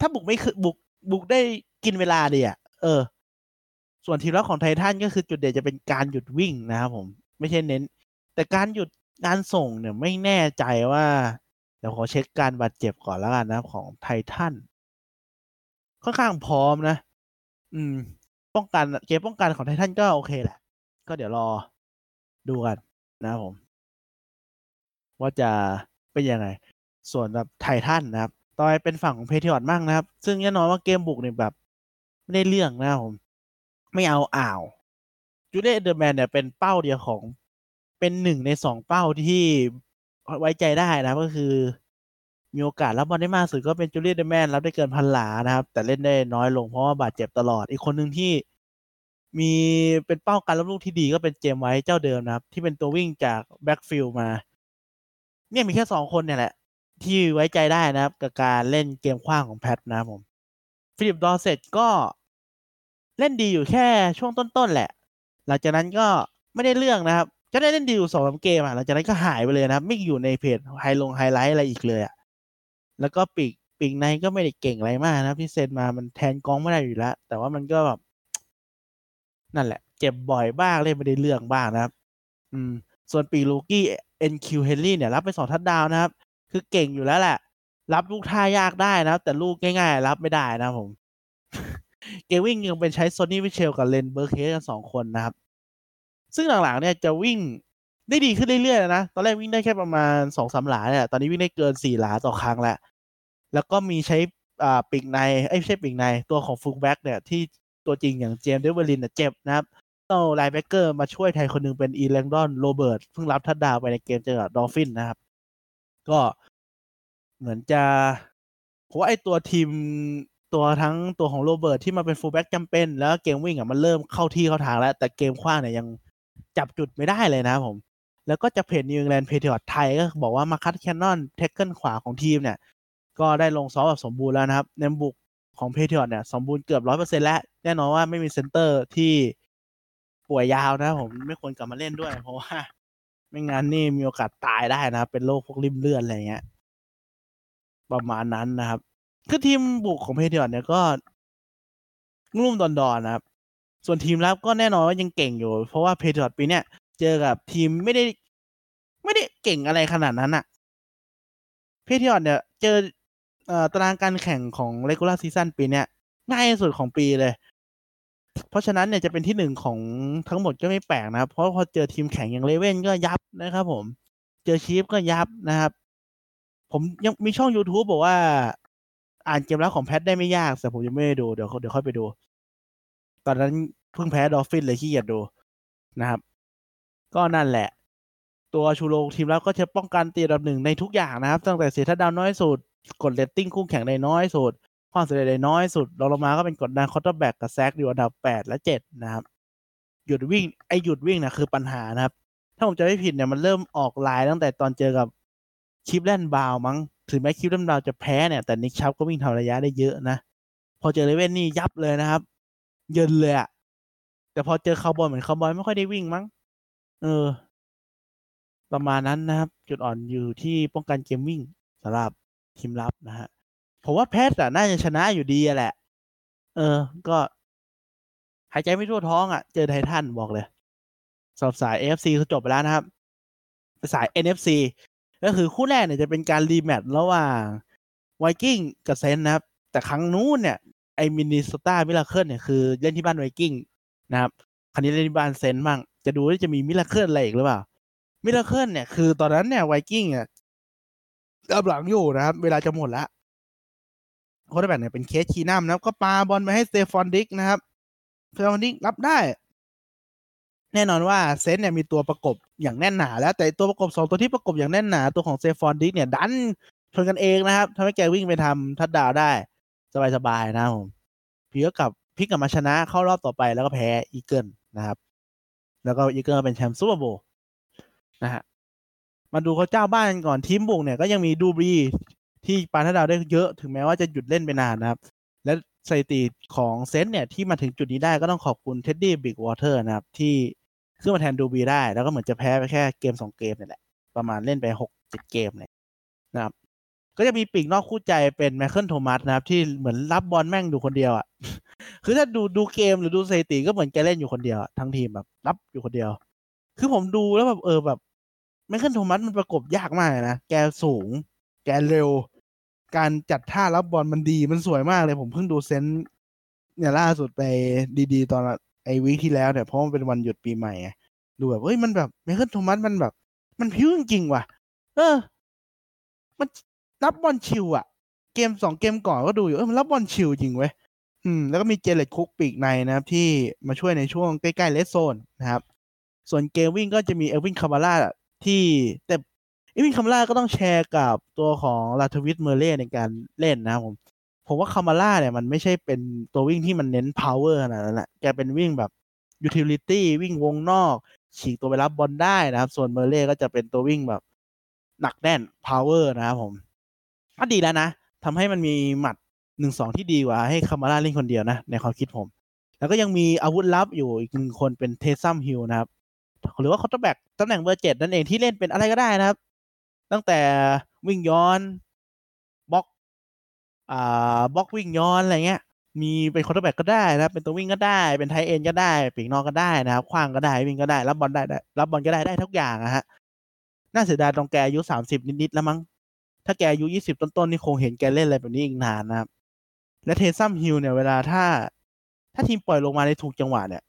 ถ้าบุกไม่คือบุกบุกได้กินเวลาดีอะเออ ส่วนทีมรับของไททันก็คือจุดเด่นจะเป็นการหยุดวิ่งนะครับผมไม่ใช่เน้น แต่การหยุดการส่งเนี่ยไม่แน่ใจว่าเดี๋ยวขอเช็คการบาดเจ็บก่อนแล้วกันนะของไททันค่อนข้างพร้อมนะ อืม ป้องกันเกมป้องกันของไททันก็โอเคแหละ ก็เดี๋ยวรอดูกันนะครับผม ว่าจะเป็นยังไง ส่วนแบบ Titans นะครับ ต่อไปเป็นฝั่งของ Patriots มั่งนะครับ ซึ่งแน่นอนว่าเกมบุกเนี่ยแบบ ไม่ได้เรื่องนะครับผม ไม่เอาอ่าว Julian Edelman เนี่ยเป็นเป้าเดียวของเป็นหนึ่งในสองเป้าที่ไว้ใจได้นะก็คือ มีโอกาสรับบอลได้มากสุดก็เป็น Julian Edelman รับได้เกินพันหลานะครับ แต่เล่นได้น้อยลงเพราะว่าบาดเจ็บตลอด อีกคนหนึ่งที่มีเป็นเป้าการรับลูกที่ดีก็เป็นเจมไว้เจ้าเดิมนะครับ ที่เป็นตัววิ่งจาก backfield มา เนี่ยมีแค่สองคนเนี่ยแหละ ที่ไว้ใจได้นะครับ กับการเล่นเกมขว้างของ Pats นะครับผม Phillip Dorsett ก็ เล่นดีอยู่แค่ช่วงต้นๆแหละ หลังจากนั้นก็ไม่ได้เรื่องนะครับก็ได้เล่นดีอยู่สองสามเกมอะหลังจากนั้นก็หายไปเลยนะครับ ไม่อยู่ในเพจ high ลงไฮไลท์อะไรอีกเลยอะแล้วก็ปีกปีกในก็ไม่ได้เก่งอะไรมากนะครับที่เซ็นมามันแทน Gronk ไม่ได้อยู่แล้ว แต่ว่ามันก็แบบนั่นแหละ เจ็บบ่อยบ้างเล่นไม่ได้เรื่องบ้างนะครับ อืม ส่วนปีก rookie N'Keal Harry เนี่ย รับไปสองทัดดาวนะครับ คือเก่งอยู่แล้วแหละ รับลูกท่ายากได้นะครับ แต่ลูกง่าย ๆ รับไม่ได้นะผม เกมวิ่งยังเป็นใช้ Sony Michel กับ Rex Burkhead กันสองคนนะครับ ซึ่งหลังๆเนี่ยจะวิ่งได้ดีขึ้นเรื่อยๆนะ ตอนแรกวิ่งได้แค่ประมาณสองสามหลาเนี่ย ตอนนี้วิ่งได้เกินสี่หลาต่อครั้งแล้ว แล้วก็มีใช้อ่าปีกในไอ้ไม่ใช่ปีกในตัวของ fullback เนี่ยที่ตัวจริงอย่าง James Develin เนี่ยเจ็บนะครับต้อง linebacker มาช่วยแทนคนหนึ่งเป็น Elandon Roberts เพิ่งรับ touchdown ไปในเกมเจอกับ Dolphins นะครับ ก็เหมือนจะเพราะว่าไอ้ตัวทีม ตัวทั้งตัวของ Roberts ที่มาเป็น fullback จำเป็น แล้วเกมวิ่งอะมันเริ่มเข้าที่เข้าทางแล้ว แต่เกมขว้างเนี่ยยังจับจุดไม่ได้เลยนะผม แล้วก็จะเพจ New England Patriots ไทยก็บอกว่า Marcus Cannon tackle ขวาของทีมเนี่ย ก็ได้ลงซ้อมแบบสมบูรณ์แล้วนะครับในบุกของ Patriots เนี่ยสมบูรณ์เกือบร้อยเปอร์เซ็นต์แล้ว แน่นอนว่าไม่มี center ที่ป่วยยาวนะผมไม่ควรกลับมาเล่นด้วย เพราะว่า ไม่งั้นนี่มีโอกาสตายได้นะเป็นโรคพวกลิ่มเลือดอะไรเงี้ยประมาณนั้นนะครับ คือทีมบุกของ Patriots เนี่ยก็ลุ่มๆดอนๆนะครับ ส่วนทีมรับก็แน่นอนว่ายังเก่งอยู่ เพราะว่า Patriots ปีเนี้ยเจอกับทีมไม่ได้ ไม่ได้เก่งอะไรขนาดนั้นอะ Patriots เนี่ย เจอตารางการแข่งของ regular season ปีเนี้ยง่ายสุดของปีเลย เพราะฉะนั้นเนี่ยจะเป็นที่หนึ่งของทั้งหมดก็ไม่แปลกนะครับ เพราะพอเจอทีมแข่งอย่าง Ravens ก็ยับนะครับผม เจอ Chiefs ก็ยับนะครับ ผมยังมีช่อง YouTube บอกว่า อ่านเกมรับของ Pats ได้ไม่ยาก แต่ผมยังไม่ได้ดู เดี๋ยวเดี๋ยวค่อยไปดู ตอนนั้นเพิ่งแพ้ Dolphins เลยขี้เกียจดูนะครับ ก็นั่นแหละ ตัวชูโรงทีมรับก็จะป้องกันตีอันดับหนึ่งในทุกอย่างนะครับ ตั้งแต่เสียทัดดาวน้อยสุด กดเรตติ้งคู่แข่งได้น้อยสุด ความสำเร็จได้น้อยสุดรองลงมาก็เป็นกดดัน quarterback กับ sack อยู่อันดับแปดและเจ็ดนะครับหยุดวิ่งไอหยุดวิ่งนะคือปัญหานะครับ ถ้าผมจะไม่ผิดเนี่ยมันเริ่มออกลายตั้งแต่ตอนเจอกับ Cleveland Browns มั้ง ถึงแม้ Cleveland Browns จะแพ้เนี่ย แต่ Nick Chubb ก็วิ่งทำระยะได้เยอะนะ พอเจอ Ravens นี่ยับเลยนะครับ เยินเลยอะแต่พอเจอคาวบอยเหมือนคาวบอยไม่ค่อยได้วิ่งมั้ง เออ ประมาณนั้นนะครับ จุดอ่อนอยู่ที่ป้องกันเกมวิ่งสำหรับทีมรับนะฮะผมว่าแพทย์อะน่าจะชนะอยู่ดีแหละ เออ ก็หายใจไม่ทั่วท้องอะ่ะ เจอไททันบอกเลยสำหรับสาย AFC คือจบไปแล้วนะครับ สาย NFC ก็คือคู่แรกเนี่ยจะเป็นการรีแมตช์ระหว่างVikings กับ Saints นะครับ แต่ครั้งนู้นเนี่ยไอ Minnesota Miracle เนี่ยคือเล่นที่บ้าน Vikings นะครับ คราวนี้เล่นที่บ้าน Saints บ้างจะดูว่าจะมี miracle อะไรอีกหรือเปล่า miracle เนี่ยคือตอนนั้นเนี่ย Vikings อะรับหลังอยู่นะครับ เวลาจะหมดแล้ว quarterback เนี่ยเป็น Case Keenum นะครับ ก็ปาบอลไปให้ Stefon Diggs นะครับ Stefon Diggs รับได้ แน่นอนว่า Saints เนี่ยมีตัวประกบอย่างแน่นหนา แล้วแต่ตัวประกบสองตัวที่ประกบอย่างแน่นหนาตัวของ Stefon Diggs เนี่ยดันชนกันเองนะครับทำให้แกวิ่งไปทำทัดดาวได้ สบายๆนะผมพีก็กลับพลิกกลับมาชนะเข้ารอบต่อไปแล้วก็แพ้ Eagles นะครับ แล้วก็ Eagles เป็นแชมป์ Super Bowl นะฮะมาดูเขาเจ้าบ้านกันก่อนทีมบุกเนี่ยก็ยังมี Drew Brees ที่ปา touchdown ได้เยอะถึงแม้ว่าจะหยุดเล่นไปนานนะครับ และสถิติของ Saints เนี่ยที่มาถึงจุดนี้ได้ก็ต้องขอบคุณ Teddy Bridgewater นะครับที่ ขึ้นมาแทน Drew Brees ได้ แล้วก็เหมือนจะแพ้ไปแค่เกมสองเกมนี่แหละ ประมาณเล่นไปหกเจ็ดเกมเลยนะครับ ก็จะมีปีกนอกคู่ใจเป็น Michael Thomas นะครับ ที่เหมือนรับบอลแม่งดูคนเดียวอะ คือถ้าดูดูเกมหรือดูสถิติก็เหมือนแกเล่นอยู่คนเดียว ทั้งทีมแบบรับอยู่คนเดียว คือผมดูแล้วแบบเออแบบ Michael Thomas มันประกบยากมากนะ แกสูง แกเร็ว การจัดท่ารับบอลมันดีมันสวยมากเลย ผมเพิ่งดู Saints เนี่ยล่าสุดไปดี ๆ ตอน ไอ้ week ที่แล้วเนี่ยเพราะมันเป็นวันหยุดปีใหม่ไงดูแบบเฮ้ยมันแบบ Michael Thomas มันแบบ มันพลิ้วจริงๆว่ะ เออ มันรับบอลชิวอะเกมสองเกมก่อนก็ดูอยู่เออมันรับบอลชิวจริงเว้ยอืม แล้วก็มี Jared Cook ปีกในนะครับ ที่มาช่วยในช่วงใกล้ๆ red zone นะครับ ส่วนเกมวิ่งก็จะมี Alvin Kamara ที่แต่ Alvin Kamara ก็ต้องแชร์กับตัวของ Latavius Murray ในการเล่นนะครับผม ผมว่า Kamara เนี่ยมันไม่ใช่เป็นตัววิ่งที่มันเน้น power ขนาดนั้นแหละแกเป็นวิ่งแบบ utility วิ่งวงนอก ฉีกตัวไปรับบอลได้นะครับ ส่วน Murray ก็จะเป็นตัววิ่งแบบ หนักแน่น power นะครับผมก็ดีแล้วนะทำให้มันมีหมัดหนึ่งสองที่ดีกว่าให้ Kamara เล่นคนเดียวนะ ในความคิดผม แล้วก็ยังมีอาวุธลับอยู่อีกหนึ่งคนเป็น Taysom Hill นะครับ หรือว่า quarterback ตำแหน่งเบอร์เจ็ดนั่นเองที่เล่นเป็นอะไรก็ได้นะครับ ตั้งแต่วิ่งย้อน อ่าบล็อกวิ่งย้อนอะไรเงี้ย มีเป็น quarterback ก็ได้นะเป็นตัววิ่งก็ได้เป็น tight end ก็ได้ปีกนอกก็ได้นะครับขว้างก็ได้วิ่งก็ได้ รับบอลได้ได้รับบอลก็ได้ได้ทุกอย่างอะฮะน่าเสียดายตรงแกอายุสามสิบนิดๆแล้วมั้งถ้าแกอายุยี่สิบต้นๆนี่คงเห็นแกเล่นอะไรแบบนี้อีกนานนะครับ และ Taysom Hill เนี่ยเวลาถ้า ถ้าทีมปล่อยลงมาในถูกจังหวะเนี่ย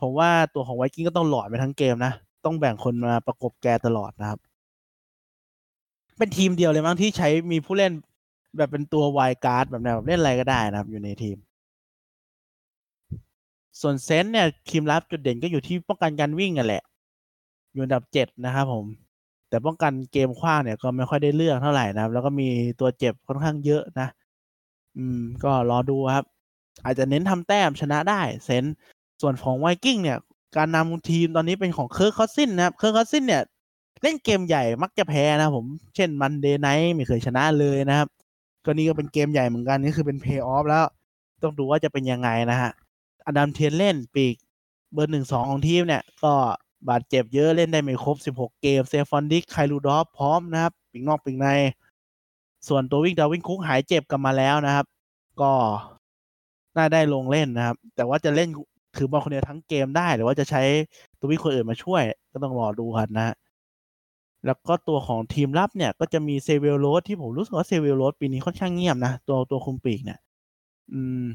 ผมว่าตัวของ Vikings ก็ต้องหลอนไปทั้งเกมนะ ต้องแบ่งคนมาประกบแกตลอดนะครับ เป็นทีมเดียวเลยมั้งที่ใช้มีผู้เล่น แบบเป็นตัว wildcard แบบแนวแบบเล่นอะไรก็ได้นะครับ อยู่ในทีม ส่วน Saints เนี่ยทีมรับจุดเด่นก็อยู่ที่ป้องกันการวิ่งกันแหละ อยู่อันดับเจ็ดนะครับผม แต่ป้องกันเกมขว้างเนี่ยก็ไม่ค่อยได้เรื่องเท่าไหร่นะครับ แล้วก็มีตัวเจ็บค่อนข้างเยอะนะ อืม ก็รอดูครับ อาจจะเน้นทำแต้มชนะได้ Saints ส่วนของ Vikings เนี่ย การนำทีมตอนนี้เป็นของ Kirk Cousins นะครับ Kirk Cousins เนี่ยเล่นเกมใหญ่มักจะแพ้นะครับผม เช่น Monday Night ไม่เคยชนะเลยนะครับ ก็นี่ก็เป็นเกมใหญ่เหมือนกันนี่คือเป็นเพย์ออฟแล้ว ต้องดูว่าจะเป็นยังไงนะฮะ Adam Thielen ปีกเบอร์หนึ่งสองของทีมเนี่ย ก็บาดเจ็บเยอะเล่นได้ไม่ครบ16เกม Stefon Diggs Kyle Rudolph พร้อมนะครับปีกนอกปีกใน ส่วนตัววิ่ง Dalvin Cook หายเจ็บกลับมาแล้วนะครับ ก็น่าได้ลงเล่นนะครับ แต่ว่าจะเล่นถือบอลคนเดียวทั้งเกมได้ หรือว่าจะใช้ตัววิ่งคนอื่นมาช่วย ก็ต้องรอดูกันนะฮะ แล้วก็ตัวของทีมรับเนี่ยก็จะมี Xavier Rhodes ที่ผมรู้สึกว่า Xavier Rhodes ปีนี้ค่อนข้างเงียบนะ ตัวตัวคุมปีกเนี่ย อืม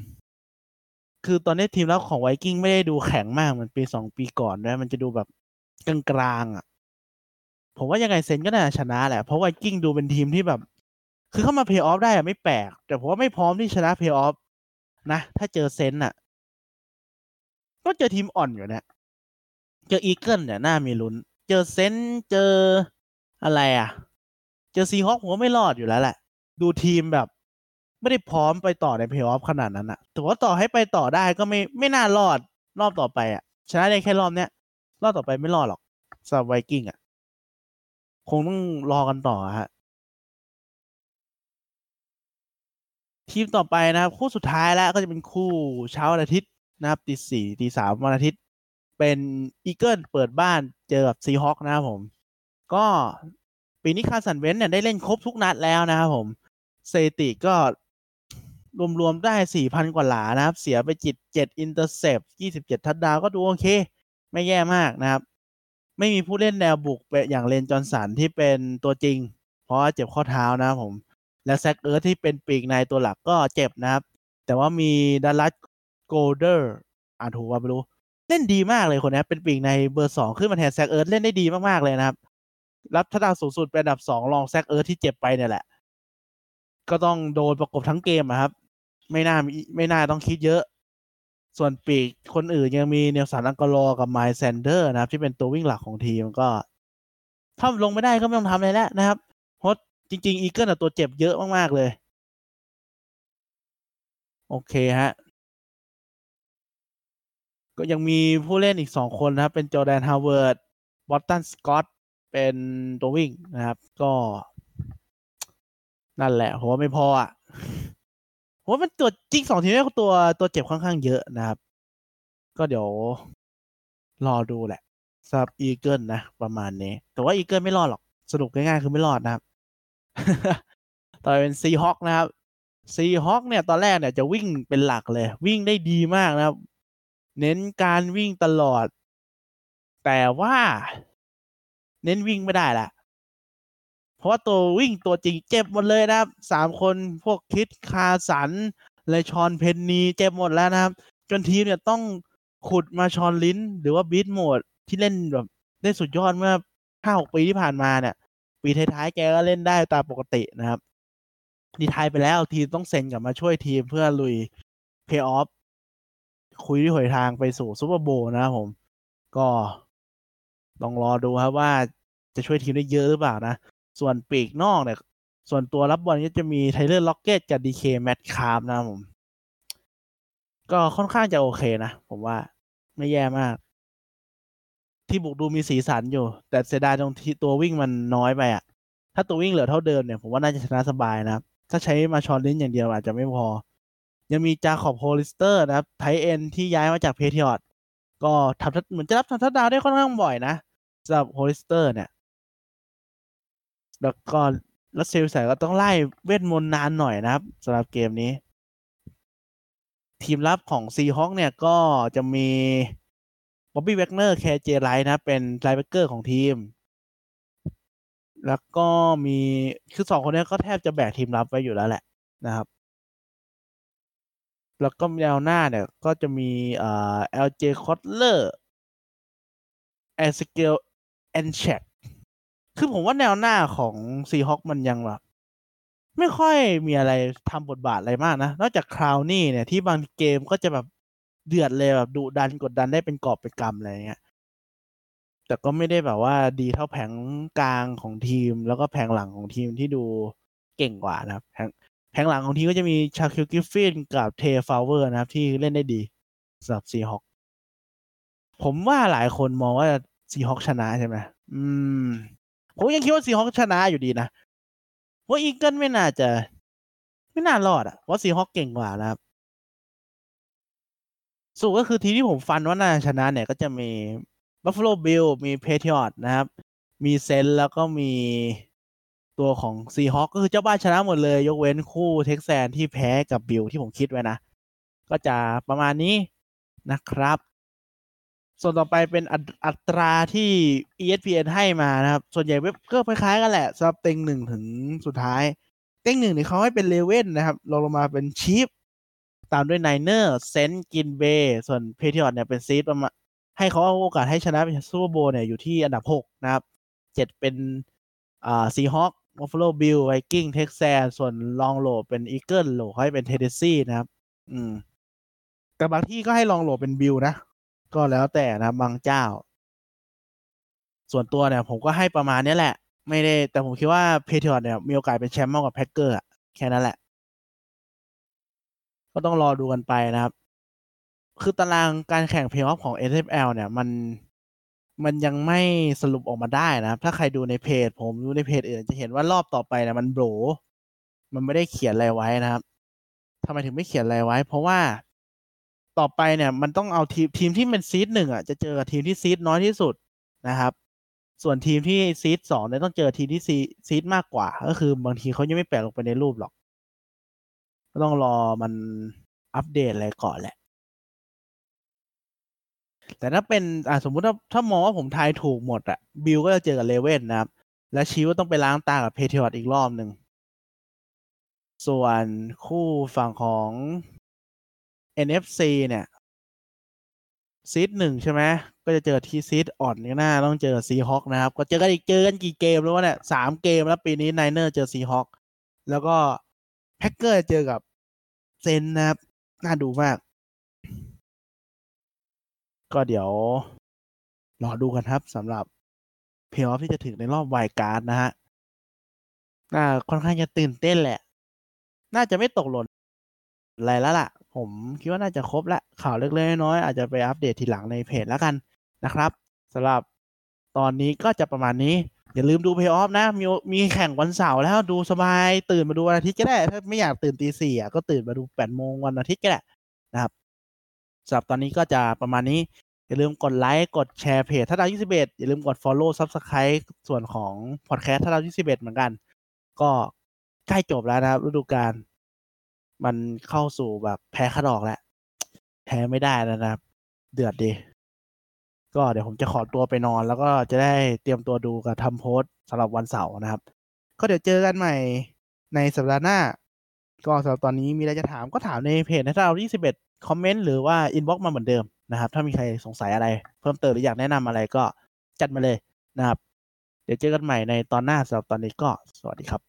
คือตอนนี้ทีมรับของ Vikings ไม่ได้ดูแข็งมากเหมือนปีสองปีก่อนนะมันจะดูแบบกลางๆอะ ผมว่ายังไง Saints ก็น่าชนะแหละ เพราะ Vikings ดูเป็นทีมที่แบบ คือเข้ามาเพย์ออฟได้อะไม่แปลก แต่ผมว่าไม่พร้อมที่ชนะเพย์ออฟนะ ถ้าเจอ Saints อะ ก็เจอทีมอ่อนอยู่เนี่ยเจอ Eagles เนี่ยน่ามีลุ้น เจอ Saints เจอ อะไรอะ เจอ Seahawks ผมว่าไม่รอดอยู่แล้วแหละ ดูทีมแบบ ไม่ได้พร้อมไปต่อในเพย์ออฟขนาดนั้นอะแต่ว่าต่อให้ไปต่อได้ก็ไม่ไม่น่ารอดรอบต่อไปอะ ชนะได้แค่รอบเนี้ยรอบต่อไปไม่รอดหรอกสำหรับ Vikings อะ คงต้องรอกันต่อฮะทีมต่อไปนะครับ คู่สุดท้ายแล้วก็จะเป็นคู่เช้าวันอาทิตย์นะครับตีสี่ตีสามวันอาทิตย์ เป็น Eagles เปิดบ้านเจอกับ Seahawks นะครับผม ก็ปีนี้ Carson Wentz เนี่ยได้เล่นครบทุกนัดแล้วนะครับผมสถิติก็รวมๆได้สี่พันกว่าหลานะครับ เสียไปเจ็ด intercept ยี่สิบเจ็ดทัดดาวก็ดูโอเค ไม่แย่มากนะครับ ไม่มีผู้เล่นแนวบุกเป็นอย่าง Lane Johnson ที่เป็นตัวจริง เพราะเจ็บข้อเท้านะครับผม และ Zach Ertz ที่เป็นปีกในตัวหลักก็เจ็บนะครับ แต่ว่ามี Dallas Goedert อ่านถูกว่าไม่รู้ เล่นดีมากเลยคนนี้เป็นปีกในเบอร์สองขึ้นมาแทน Zach Ertz เล่นได้ดีมากๆเลยนะครับ รับทัดดาวสูงสุดเป็นอันดับสองรอง Zach Ertz ที่เจ็บไปเนี่ยแหละ ก็ต้องโดนประกบทั้งเกมอะครับ ไม่น่าไม่น่าต้องคิดเยอะ ส่วนปีกคนอื่นยังมี Nelson Agholor กับ Miles Sanders นะครับ ที่เป็นตัววิ่งหลักของทีมก็ถ้าลงไม่ได้ก็ไม่ต้องทำอะไรแล้วนะครับเพราะจริง ๆ Eagles ตัวเจ็บเยอะมากๆเลย โอเคฮะก็ยังมีผู้เล่นอีกสองคนนะครับ เป็น Jordan Howard Boston Scott เป็นตัววิ่งนะครับ ก็ นั่นแหละผมว่าไม่พออะผมว่ามันตัวจริงสองทีมนี้ตัวตัวเจ็บค่อนข้างเยอะนะครับ ก็เดี๋ยวรอดูแหละสำหรับ Eagles นะ ประมาณนี้ แต่ว่า Eagles ไม่รอดหรอก สรุปง่ายๆคือไม่รอดนะครับ ต่อไปเป็น Seahawks นะครับ Seahawks เนี่ย ตอนแรกเนี่ยจะวิ่งเป็นหลักเลย วิ่งได้ดีมากนะครับ เน้นการวิ่งตลอด แต่ว่า เน้นวิ่งไม่ได้ละเพราะว่าตัววิ่งตัวจริงเจ็บหมดเลยนะครับสามคนพวก Chris Carson Rashaad Penny เจ็บหมดแล้วนะครับ จนทีมเนี่ยต้องขุด Marshawn Lynch หรือว่า Beast Mode ที่เล่นแบบได้สุดยอดเมื่อห้าหกปีที่ผ่านมาเนี่ย ปีท้ายๆแกก็เล่นได้ตามปกตินะครับดีทายไปแล้วทีมต้องเซ็นกลับมาช่วยทีมเพื่อลุยเพย์ออฟคุยที่หวยทางไปสู่ Super Bowl นะครับผม ก็ ต้องรอดูครับว่าจะช่วยทีมได้เยอะหรือเปล่านะ ส่วนปีกนอกเนี่ย ส่วนตัวรับบอลก็จะมี Tyler Lockett กับ DK Metcalf นะผม ก็ค่อนข้างจะโอเคนะ ผมว่าไม่แย่มาก ที่บุกดูมีสีสันอยู่ แต่เสียดายตรงที่ตัววิ่งมันน้อยไปอะถ้าตัววิ่งเหลือเท่าเดิมเนี่ยผมว่าน่าจะชนะสบายนะครับ ถ้าใช้ Marshawn Lynch อย่างเดียวอาจจะไม่พอ ยังมี Jacob Hollister นะครับ tight end ที่ย้ายมาจาก Patriots ก็ทำเหมือนจะรับทำทัดดาวได้ค่อนข้างบ่อยนะ สำหรับ Hollister เนี่ยแล้วก็รัสเซลใส่ก็ต้องร่ายเวทมนต์นานหน่อยนะครับสำหรับเกมนี้ ทีมรับของ Seahawks เนี่ยก็จะมี Bobby Wagner K.J. Wright นะ เป็น linebacker ของทีม แล้วก็มีคือสองคนนี้ก็แทบจะแบกทีมรับไว้อยู่แล้วแหละนะครับ แล้วก็แนวหน้าเนี่ย ก็จะมีเอ่อ LJ Collier แอสเกล and check คือผมว่าแนวหน้าของ Seahawks มันยังแบบไม่ค่อยมีอะไรทำบทบาทอะไรมากนะ นอกจาก Clowney เนี่ยที่บางเกมก็จะแบบเดือดเลยแบบดุดันกดดันได้เป็นกอบเป็นกำอะไรเงี้ย แต่ก็ไม่ได้แบบว่าดีเท่าแผงกลางของทีม แล้วก็แผงหลังของทีมที่ดูเก่งกว่านะครับ แผงแผงหลังของทีมก็จะมี Shaquill Griffin กับ Tre Flowers นะครับ ที่เล่นได้ดีสำหรับ Seahawks ผมว่าหลายคนมองว่า Seahawks ชนะใช่ไหมอืม ผมยังคิดว่า Seahawks ชนะอยู่ดีนะ ว่า Eagles ไม่น่าจะ ไม่น่ารอดอะว่า Seahawks เก่งกว่านะครับสรุปก็คือทีมที่ผมฟันว่าน่าชนะเนี่ยก็จะมี Buffalo Bills มี Patriots นะครับ มี Saints แล้วก็มีตัวของ Seahawks ก็คือเจ้าบ้านชนะหมดเลย ยกเว้นคู่ Texans ที่แพ้กับ Bills ที่ผมคิดไว้นะ ก็จะประมาณนี้นะครับ ส่วนต่อไปเป็นอัตราที่ ESPN ให้มานะครับ ส่วนใหญ่เว็บก็คล้ายๆกันแหละสำหรับเต็งหนึ่งถึงสุดท้าย เต็งหนึ่งเนี่ยเขาให้เป็น Ravens นะครับลงลงมาเป็น Chiefs ตามด้วย Niners Saints Green Bay ส่วน Patriots เนี่ยเป็น seed ประมาณให้เขาเอาโอกาสให้ชนะเป็น Super Bowl เนี่ยอยู่ที่อันดับหกนะครับเจ็ดเป็นอ่า Seahawks Buffalo Bills Vikings Texans ส่วนรองโหล่เป็น Eagles โหล่เขาให้เป็น Tennessee นะครับ อืมแต่บางที่ก็ให้รองโหล่เป็น Bills นะ ก็แล้วแต่นะบางเจ้า ส่วนตัวเนี่ย ผมก็ให้ประมาณนี้แหละ ไม่ได้ แต่ผมคิดว่า Patriots เนี่ยมีโอกาสเป็นแชมป์มากกว่า Packers แค่นั้นแหละ ก็ต้องรอดูกันไปนะครับ คือตารางการแข่งเพลย์ออฟของ NFL เนี่ย มันมันยังไม่สรุปออกมาได้นะครับ ถ้าใครดูในเพจ ผมดูในเพจอื่นจะเห็นว่ารอบต่อไปเนี่ยมันโบรมันไม่ได้เขียนอะไรไว้นะครับทำไมถึงไม่เขียนอะไรไว้ เพราะว่า ต่อไปเนี่ยมันต้องเอาทีมทีมที่เป็น seed หนึ่งอะจะเจอกับทีมที่ seed น้อยที่สุดนะครับ ส่วนทีมที่ seed สองเนี่ยต้องเจอทีมที่ซี seed มากกว่า ก็คือบางทีเขายังไม่แปะลงไปในรูปหรอก ก็ต้องรอมันอัปเดตอะไรก่อนแหละ แต่ถ้าเป็นอ่าสมมุติถ้าถ้ามองว่าผมทายถูกหมดอะ Bills ก็จะเจอกับ Ravens นะครับ และชิวต้องไปล้างตากับ Patriots อีกรอบหนึ่งส่วนคู่ฝั่งของ NFC เนี่ย seed หนึ่งใช่ไหมก็จะเจอที seed อ่อนก็น่าต้องเจอ Seahawks นะครับ ก็เจอกันอีกเจอกันกี่เกมแล้ววะเนี่ยสามเกมแล้วปีนี้ Niners เจอ Seahawks แล้วก็ Packers เจอกับ Saints นะครับ น่าดูมาก ก็เดี๋ยวรอดูกันครับสำหรับเพลย์ออฟที่จะถึงในรอบ wild card นะฮะน่าค่อนข้างจะตื่นเต้นแหละ น่าจะไม่ตกหล่นอะไรแล้วล่ะ ผมคิดว่าน่าจะครบแล้วข่าวเล็กๆน้อยๆอาจจะไปอัปเดตทีหลังในเพจแล้วกันนะครับสำหรับตอนนี้ก็จะประมาณนี้ อย่าลืมดูเพย์ออฟนะ มีมีแข่งวันเสาร์แล้วดูสบายตื่นมาดูวันอาทิตย์ก็ได้ ถ้าไม่อยากตื่นตีสี่ก็ตื่นมาดูแปดโมงวันอาทิตย์ก็ได้นะครับสำหรับตอนนี้ก็จะประมาณนี้อย่าลืมกดไลค์ กดแชร์เพจถ้าดาว21อย่าลืมกด Follow Subscribe ส่วนของพอดแคสต์ถ้าดาว21เหมือนกัน ก็ใกล้จบแล้วนะครับฤดูกาล มันเข้าสู่แบบแพ้ขดอกแล้วแพ้ไม่ได้แล้วนะครับ เดือดดีก็เดี๋ยวผมจะขอตัวไปนอน แล้วก็จะได้เตรียมตัวดูกับทำโพสสำหรับวันเสาร์นะครับ ก็เดี๋ยวเจอกันใหม่ในสัปดาห์หน้า ก็สำหรับตอนนี้มีอะไรจะถามก็ถามในเพจนะถ้าเราที่สิบเอ็ดคอมเมนต์หรือว่า inbox มาเหมือนเดิมนะครับ ถ้ามีใครสงสัยอะไร เพิ่มเติมหรืออยากแนะนำอะไรก็จัดมาเลยนะครับ เดี๋ยวเจอกันใหม่ในตอนหน้าสำหรับตอนนี้ก็สวัสดีครับ